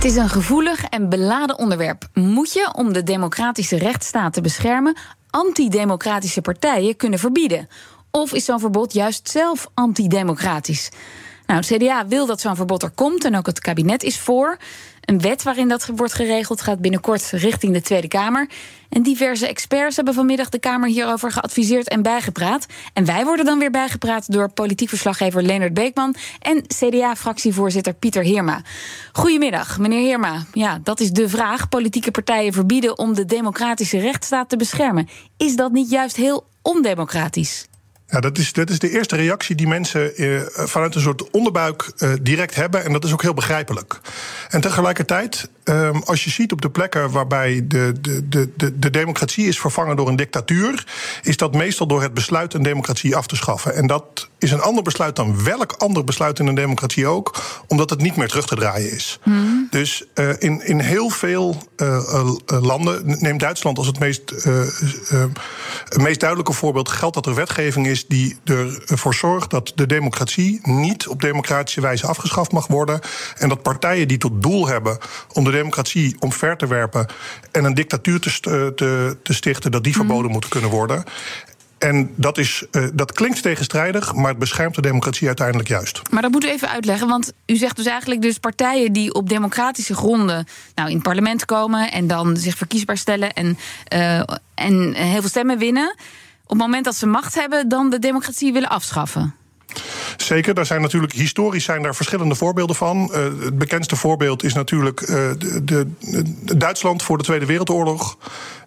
Het is een gevoelig en beladen onderwerp. Moet je, om de democratische rechtsstaat te beschermen, antidemocratische partijen kunnen verbieden? Of is zo'n verbod juist zelf antidemocratisch? Nou, het CDA wil dat zo'n verbod er komt en ook het kabinet is voor. Een wet waarin dat wordt geregeld gaat binnenkort richting de Tweede Kamer. En diverse experts hebben vanmiddag de Kamer hierover geadviseerd en bijgepraat. En wij worden dan weer bijgepraat door politiek verslaggever Leonard Beekman en CDA-fractievoorzitter Pieter Heerma. Goedemiddag, meneer Heerma. Ja, dat is de vraag. Politieke partijen verbieden om de democratische rechtsstaat te beschermen. Is dat niet juist heel ondemocratisch? Ja, dat is, dat is de eerste reactie die mensen eh, vanuit een soort onderbuik eh, direct hebben. En dat is ook heel begrijpelijk. En tegelijkertijd, eh, als je ziet op de plekken waarbij de, de, de, de, de democratie is vervangen door een dictatuur, is dat meestal door het besluit een democratie af te schaffen. En dat is een ander besluit dan welk ander besluit in een democratie ook, omdat het niet meer terug te draaien is. Hmm. Dus uh, in, in heel veel uh, landen, neem Duitsland als het meest, meest duidelijke voorbeeld, geldt dat er wetgeving is die ervoor zorgt dat de democratie niet op democratische wijze afgeschaft mag worden. En dat partijen die tot doel hebben om de democratie omver te werpen en een dictatuur te, te, te stichten, dat die mhm. verboden moeten kunnen worden. En dat, is, uh, dat klinkt tegenstrijdig, maar het beschermt de democratie uiteindelijk juist. Maar dat moet u even uitleggen, want u zegt dus eigenlijk dus partijen die op democratische gronden nou, in het parlement komen en dan zich verkiesbaar stellen en, uh, en heel veel stemmen winnen op het moment dat ze macht hebben, dan de democratie willen afschaffen? Zeker, daar zijn natuurlijk historisch zijn daar verschillende voorbeelden van. Uh, het bekendste voorbeeld is natuurlijk uh, de, de, de Duitsland voor de Tweede Wereldoorlog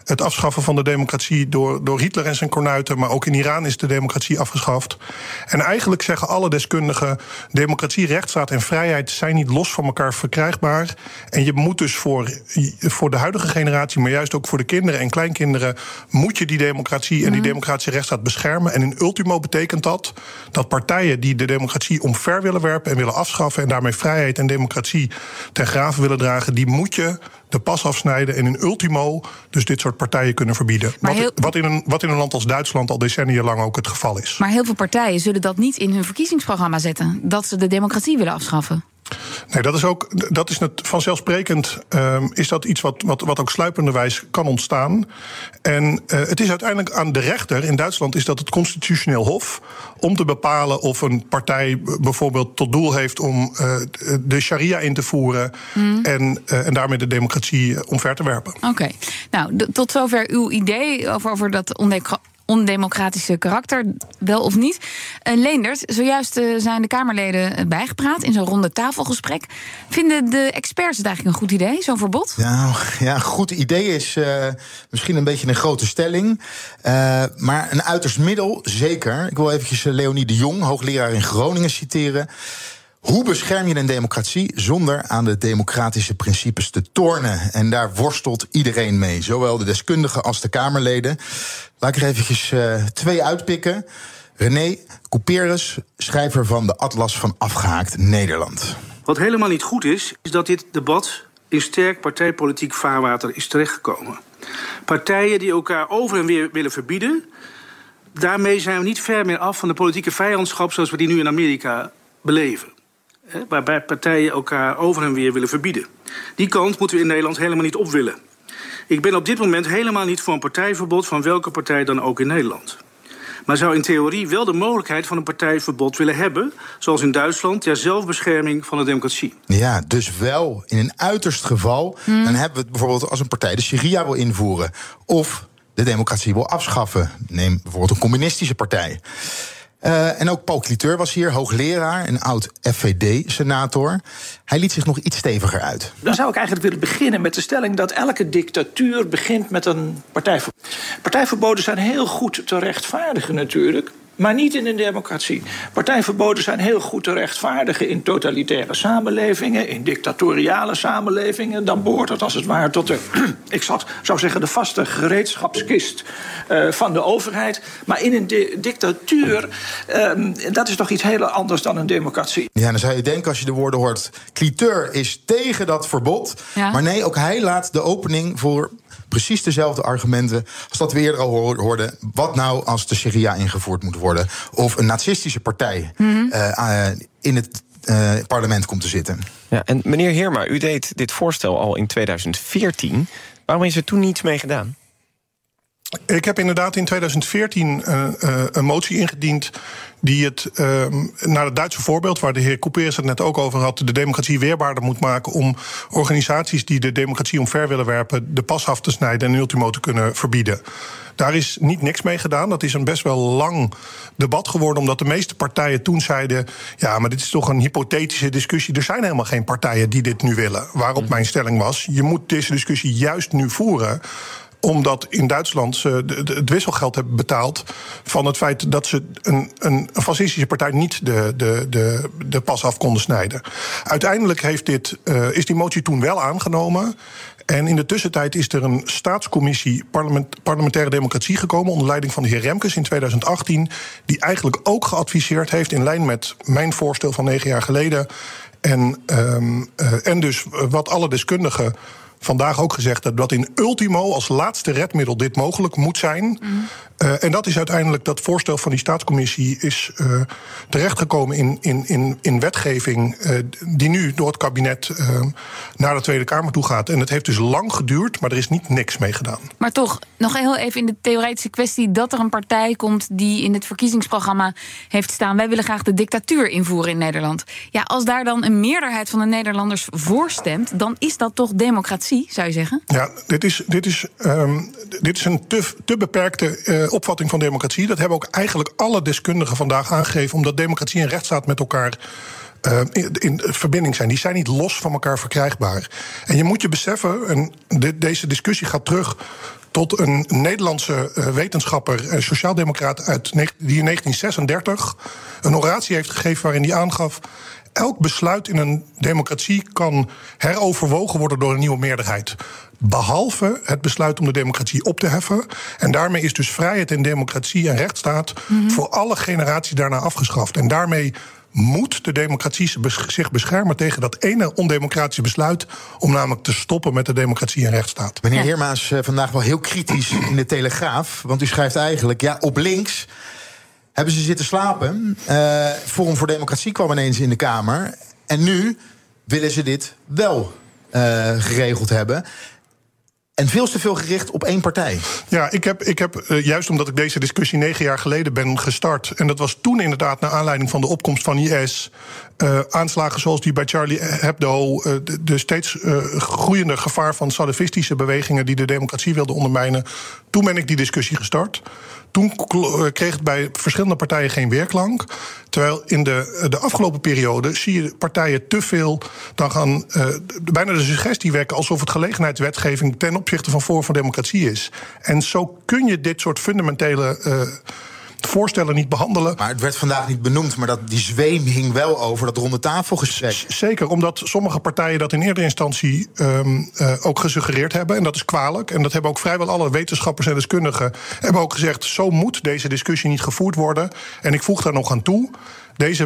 het afschaffen van de democratie door, door Hitler en zijn kornuiten. Maar ook in Iran is de democratie afgeschaft. En eigenlijk zeggen alle deskundigen: democratie, rechtsstaat en vrijheid zijn niet los van elkaar verkrijgbaar. En je moet dus voor, voor de huidige generatie, maar juist ook voor de kinderen en kleinkinderen, moet je die democratie en die mhm. democratische rechtsstaat beschermen. En in ultimo betekent dat dat partijen die de democratie omver willen werpen en willen afschaffen en daarmee vrijheid en democratie ten graven willen dragen, die moet je de pas afsnijden en in ultimo dus dit soort partijen kunnen verbieden. Wat, wat, in een, wat in een land als Duitsland al decennia lang ook het geval is. Maar heel veel partijen zullen dat niet in hun verkiezingsprogramma zetten, dat ze de democratie willen afschaffen. Nee, dat is ook dat is net, vanzelfsprekend um, is dat iets wat, wat, wat ook sluipenderwijs kan ontstaan. En uh, het is uiteindelijk aan de rechter, in Duitsland is dat het constitutioneel hof, om te bepalen of een partij bijvoorbeeld tot doel heeft om uh, de sharia in te voeren mm. en, uh, en daarmee de democratie omver te werpen. Oké, nou tot zover uw idee over, over dat ondemocratische karakter, wel of niet. Uh, Leenders, zojuist uh, zijn de Kamerleden bijgepraat in zo'n ronde tafelgesprek. Vinden de experts het eigenlijk een goed idee, zo'n verbod? Nou, ja, goed idee is misschien een beetje een grote stelling. maar een uiterst middel, zeker. Ik wil eventjes Leonie de Jong, hoogleraar in Groningen, citeren. Hoe bescherm je een democratie zonder aan de democratische principes te tornen? En daar worstelt iedereen mee, zowel de deskundigen als de Kamerleden. Laat ik er eventjes uh, twee uitpikken. René Couperus, schrijver van de Atlas van Afgehaakt Nederland. Wat helemaal niet goed is, is dat dit debat in sterk partijpolitiek vaarwater is terechtgekomen. Partijen die elkaar over en weer willen verbieden. Daarmee zijn we niet ver meer af van de politieke vijandschap zoals we die nu in Amerika beleven waarbij partijen elkaar over en weer willen verbieden. Die kant moeten we in Nederland helemaal niet op willen. Ik ben op dit moment helemaal niet voor een partijverbod van welke partij dan ook in Nederland. Maar zou in theorie wel de mogelijkheid van een partijverbod willen hebben, zoals in Duitsland, ter zelfbescherming van de democratie. Ja, dus wel in een uiterst geval. Hmm. Dan hebben we het bijvoorbeeld als een partij de Sharia wil invoeren. Of de democratie wil afschaffen. Neem bijvoorbeeld een communistische partij. Uh, en ook Paul Cliteur was hier, hoogleraar en oud FVD-senator. Hij liet zich nog iets steviger uit. Dan zou ik eigenlijk willen beginnen met de stelling dat elke dictatuur begint met een partijverbod. Partijverboden zijn heel goed te rechtvaardigen natuurlijk. Maar niet in een democratie. Partijverboden zijn heel goed te rechtvaardigen in totalitaire samenlevingen, in dictatoriale samenlevingen. Dan behoort het als het ware tot de, ik zou zeggen, de vaste gereedschapskist uh, van de overheid. Maar in een dictatuur, uh, dat is toch iets heel anders dan een democratie. Ja, dan zou je denken als je de woorden hoort: Cliteur is tegen dat verbod. Ja. Maar nee, ook hij laat de opening voor precies dezelfde argumenten als dat we eerder al hoorden. Wat nou als de Sharia ingevoerd moet worden? Of een nazistische partij mm in het uh, parlement komt te zitten. Ja, en meneer Heerma, u deed dit voorstel al in 2014. Waarom is er toen niets mee gedaan? Ik heb inderdaad in 2014 uh, uh, een motie ingediend die het uh, naar het Duitse voorbeeld, waar de heer Couperus het net ook over had, de democratie weerbaarder moet maken om organisaties die de democratie omver willen werpen, de pas af te snijden en ultimo te kunnen verbieden. Daar is niet niks mee gedaan. Dat is een best wel lang debat geworden, omdat de meeste partijen toen zeiden: ja, maar dit is toch een hypothetische discussie. Er zijn helemaal geen partijen die dit nu willen. Waarop mhm. mijn stelling was: je moet deze discussie juist nu voeren omdat in Duitsland ze het wisselgeld hebben betaald. van het feit dat ze een, een, fascistische partij niet de, de, de, de pas af konden snijden. Uiteindelijk heeft dit, uh, is die motie toen wel aangenomen. En in de tussentijd is er een staatscommissie parlement, parlementaire democratie gekomen. onder leiding van de heer Remkes in 2018. die eigenlijk ook geadviseerd heeft in lijn met mijn voorstel van negen jaar geleden. En, um, uh, en dus wat alle deskundigen vandaag ook gezegd dat, dat in ultimo als laatste redmiddel dit mogelijk moet zijn. Mm. Uh, en dat is uiteindelijk dat voorstel van die staatscommissie is uh, terechtgekomen in, in, in, in wetgeving uh, die nu door het kabinet naar de Tweede Kamer toe gaat. En het heeft dus lang geduurd, maar er is niet niks mee gedaan. Maar toch, nog heel even in de theoretische kwestie dat er een partij komt die in het verkiezingsprogramma heeft staan. Wij willen graag de dictatuur invoeren in Nederland. Ja, als daar dan een meerderheid van de Nederlanders voor stemt, dan is dat toch zou je zeggen? Ja, dit is, dit is, um, dit is een te, te beperkte uh, opvatting van democratie. Dat hebben ook eigenlijk alle deskundigen vandaag aangegeven, omdat democratie en rechtsstaat met elkaar. Uh, in, in, verbinding zijn. Die zijn niet los van elkaar verkrijgbaar. En je moet je beseffen, en de, deze discussie gaat terug tot een Nederlandse uh, wetenschapper, uh, sociaaldemocraat uit die in 1936 een oratie heeft gegeven waarin hij aangaf elk besluit in een democratie kan heroverwogen worden door een nieuwe meerderheid. Behalve het besluit om de democratie op te heffen. En daarmee is dus vrijheid en democratie en rechtsstaat mm -hmm. voor alle generaties daarna afgeschaft. En daarmee moet de democratie zich beschermen tegen dat ene ondemocratische besluit. om namelijk te stoppen met de democratie en rechtsstaat. Meneer Heermaas, eh, vandaag wel heel kritisch in de Telegraaf. Want u schrijft eigenlijk, ja, op links hebben ze zitten slapen. Uh, Forum voor Democratie kwam ineens in de Kamer. En nu willen ze dit wel uh, geregeld hebben. En veel te veel gericht op één partij. Ja, ik heb, ik heb uh, juist omdat ik deze discussie negen jaar geleden ben gestart. En dat was toen inderdaad naar aanleiding van de opkomst van IS. Aanslagen zoals die bij Charlie Hebdo. De, de, steeds groeiende gevaar van salafistische bewegingen die de democratie wilden ondermijnen. Toen ben ik die discussie gestart. Toen eh, kreeg het bij verschillende partijen geen weerklank. Terwijl in de, de afgelopen periode zie je partijen te veel dan gaan uh, bijna de suggestie wekken alsof het gelegenheidswetgeving ten opzichte van voor van democratie is. En zo kun je dit soort fundamentele. Voorstellen niet behandelen. Maar het werd vandaag niet benoemd, maar dat, die zweem hing wel over dat ronde tafelgesprek. Zeker, omdat sommige partijen dat in eerdere instantie um, uh, ook gesuggereerd hebben. En dat is kwalijk. En dat hebben ook vrijwel alle wetenschappers en deskundigen hebben ook gezegd: zo moet deze discussie niet gevoerd worden. En ik voeg daar nog aan toe. Deze,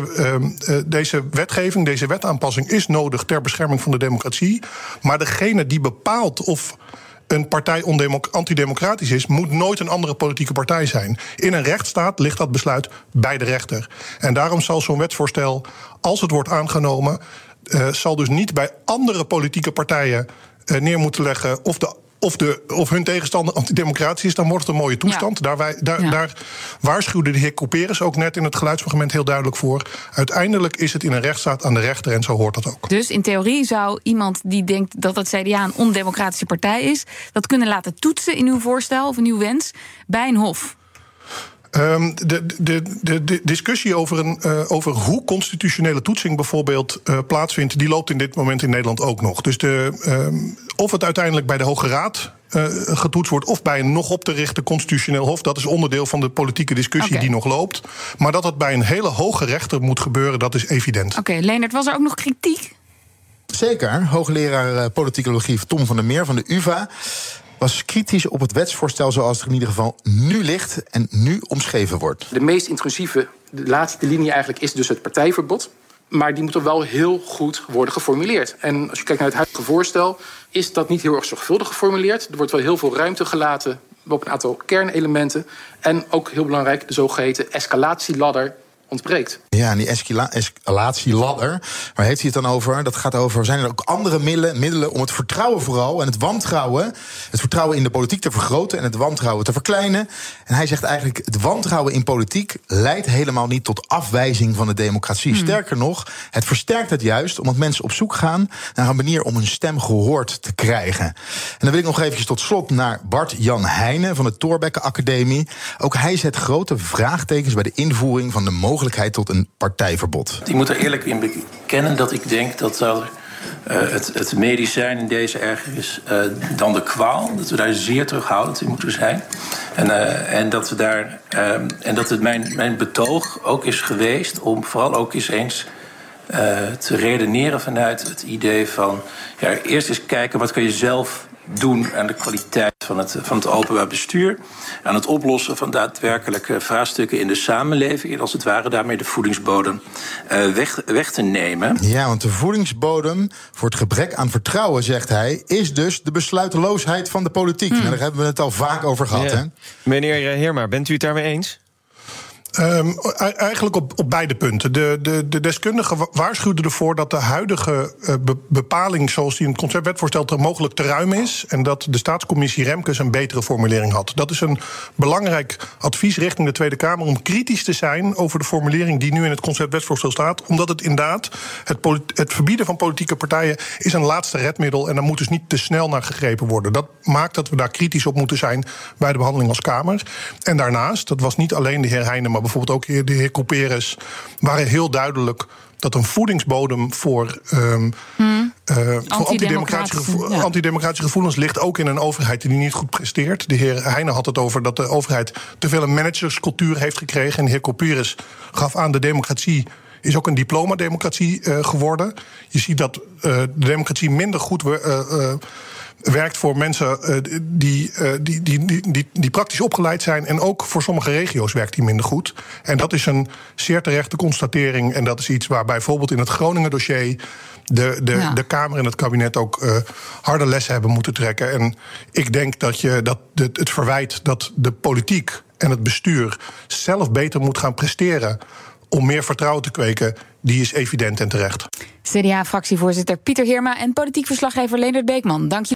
uh, deze wetgeving, deze wetaanpassing is nodig ter bescherming van de democratie. Maar degene die bepaalt of een partij antidemocratisch is, moet nooit een andere politieke partij zijn. In een rechtsstaat ligt dat besluit bij de rechter. En daarom zal zo'n wetsvoorstel, als het wordt aangenomen, uh, zal dus niet bij andere politieke partijen uh, neer moeten leggen of de of, de, of hun tegenstander antidemocratisch is, dan wordt het een mooie toestand. Daar, wij, daar, ja. daar, waarschuwde de heer Couperus ook net in het geluidsfragment heel duidelijk voor. Uiteindelijk is het in een rechtsstaat aan de rechter en zo hoort dat ook. Dus in theorie zou iemand die denkt dat het CDA een ondemocratische partij is, dat kunnen laten toetsen in uw voorstel of in uw wens bij een hof. Um, de, de, de, de, discussie over, een, uh, over hoe constitutionele toetsing bijvoorbeeld uh, plaatsvindt, die loopt in dit moment in Nederland ook nog. Dus de, um, of het uiteindelijk bij de Hoge Raad uh, getoetst wordt. Of bij een nog op te richten constitutioneel hof. Dat is onderdeel van de politieke discussie die nog loopt. Maar dat het bij een hele hoge rechter moet gebeuren, dat is evident. Oké, Leendert, was er ook nog kritiek? Zeker. Hoogleraar eh, politicologie Tom van der Meer van de UVA was kritisch op het wetsvoorstel zoals het in ieder geval nu ligt en nu omschreven wordt. De meest intrusieve, de laatste linie eigenlijk, is dus het partijverbod. Maar die moet er wel heel goed worden geformuleerd. En als je kijkt naar het huidige voorstel, is dat niet heel erg zorgvuldig geformuleerd. Er wordt wel heel veel ruimte gelaten op een aantal kernelementen. En ook heel belangrijk, de zogeheten escalatieladder ontbreekt. Ja, en die escala- escalatieladder, waar heeft hij het dan over? Dat gaat over, zijn er ook andere middelen, middelen om het vertrouwen vooral... en het wantrouwen, het vertrouwen in de politiek te vergroten... en het wantrouwen te verkleinen. En hij zegt eigenlijk, het wantrouwen in politiek... leidt helemaal niet tot afwijzing van de democratie. Sterker nog, het versterkt het juist... omdat mensen op zoek gaan naar een manier om hun stem gehoord te krijgen. En dan wil ik nog eventjes tot slot naar Bart-Jan Heijnen... van de Thorbecke Academie. Ook hij zet grote vraagtekens bij de invoering van de mogelijkheid tot een partijverbod. Ik moet er eerlijk in bekennen dat ik denk dat eh, het, het medicijn in deze erger is eh, dan de kwaal. Dat we daar zeer terughoudend in moeten zijn. En, eh, en dat, we daar, eh, en dat het mijn, mijn betoog ook is geweest om vooral ook eens eens eh, te redeneren vanuit het idee van... Ja, eerst eens kijken wat kun je zelf doen aan de kwaliteit van het, van het openbaar bestuur. Aan het oplossen van daadwerkelijke vraagstukken in de samenleving. En als het ware daarmee de voedingsbodem eh, weg, weg te nemen. Ja, want de voedingsbodem voor het gebrek aan vertrouwen, zegt hij, is dus de besluiteloosheid van de politiek. Nou, daar hebben we het al vaak over gehad. Ja. Hè? Meneer Heerma, bent u het daarmee eens? Ehm, e- eigenlijk op, op beide punten. De, de, de deskundigen wa- waarschuwden ervoor dat de huidige eh, be- bepaling, zoals die in het conceptwetvoorstel te mogelijk te ruim is. En dat de staatscommissie Remkes een betere formulering had. Dat is een belangrijk advies richting de Tweede Kamer om kritisch te zijn over de formulering die nu in het conceptwetsvoorstel staat. Omdat het inderdaad, het, het verbieden van politieke partijen is een laatste redmiddel. En daar moet dus niet te snel naar gegrepen worden. Dat maakt dat we daar kritisch op moeten zijn bij de behandeling als Kamer. En daarnaast, dat was niet alleen de heer Heijnen, maar bijvoorbeeld ook de heer Couperus, waren heel duidelijk dat een voedingsbodem voor, ehm, eh, voor antidemocratische, gevo- ja. antidemocratische gevoelens ligt ook in een overheid die niet goed presteert. De heer Heijnen had het over dat de overheid te veel een managerscultuur heeft gekregen. En de heer Couperus gaf aan de democratie is ook een diplomademocratie eh geworden. Je ziet dat eh, de democratie minder goed werkt voor mensen eh, die, eh, die, die, die, die, praktisch opgeleid zijn. En ook voor sommige regio's werkt die minder goed. En dat is een zeer terechte constatering. En dat is iets waar bijvoorbeeld in het Groningen-dossier. De, de, Ja. de Kamer en het kabinet ook eh, harde lessen hebben moeten trekken. En ik denk dat, je, dat de- het verwijt dat de politiek en het bestuur zelf beter moet gaan presteren om meer vertrouwen te kweken, die is evident en terecht. CDA-fractievoorzitter Pieter Heerma en politiek verslaggever Leendert Beekman. Dank je.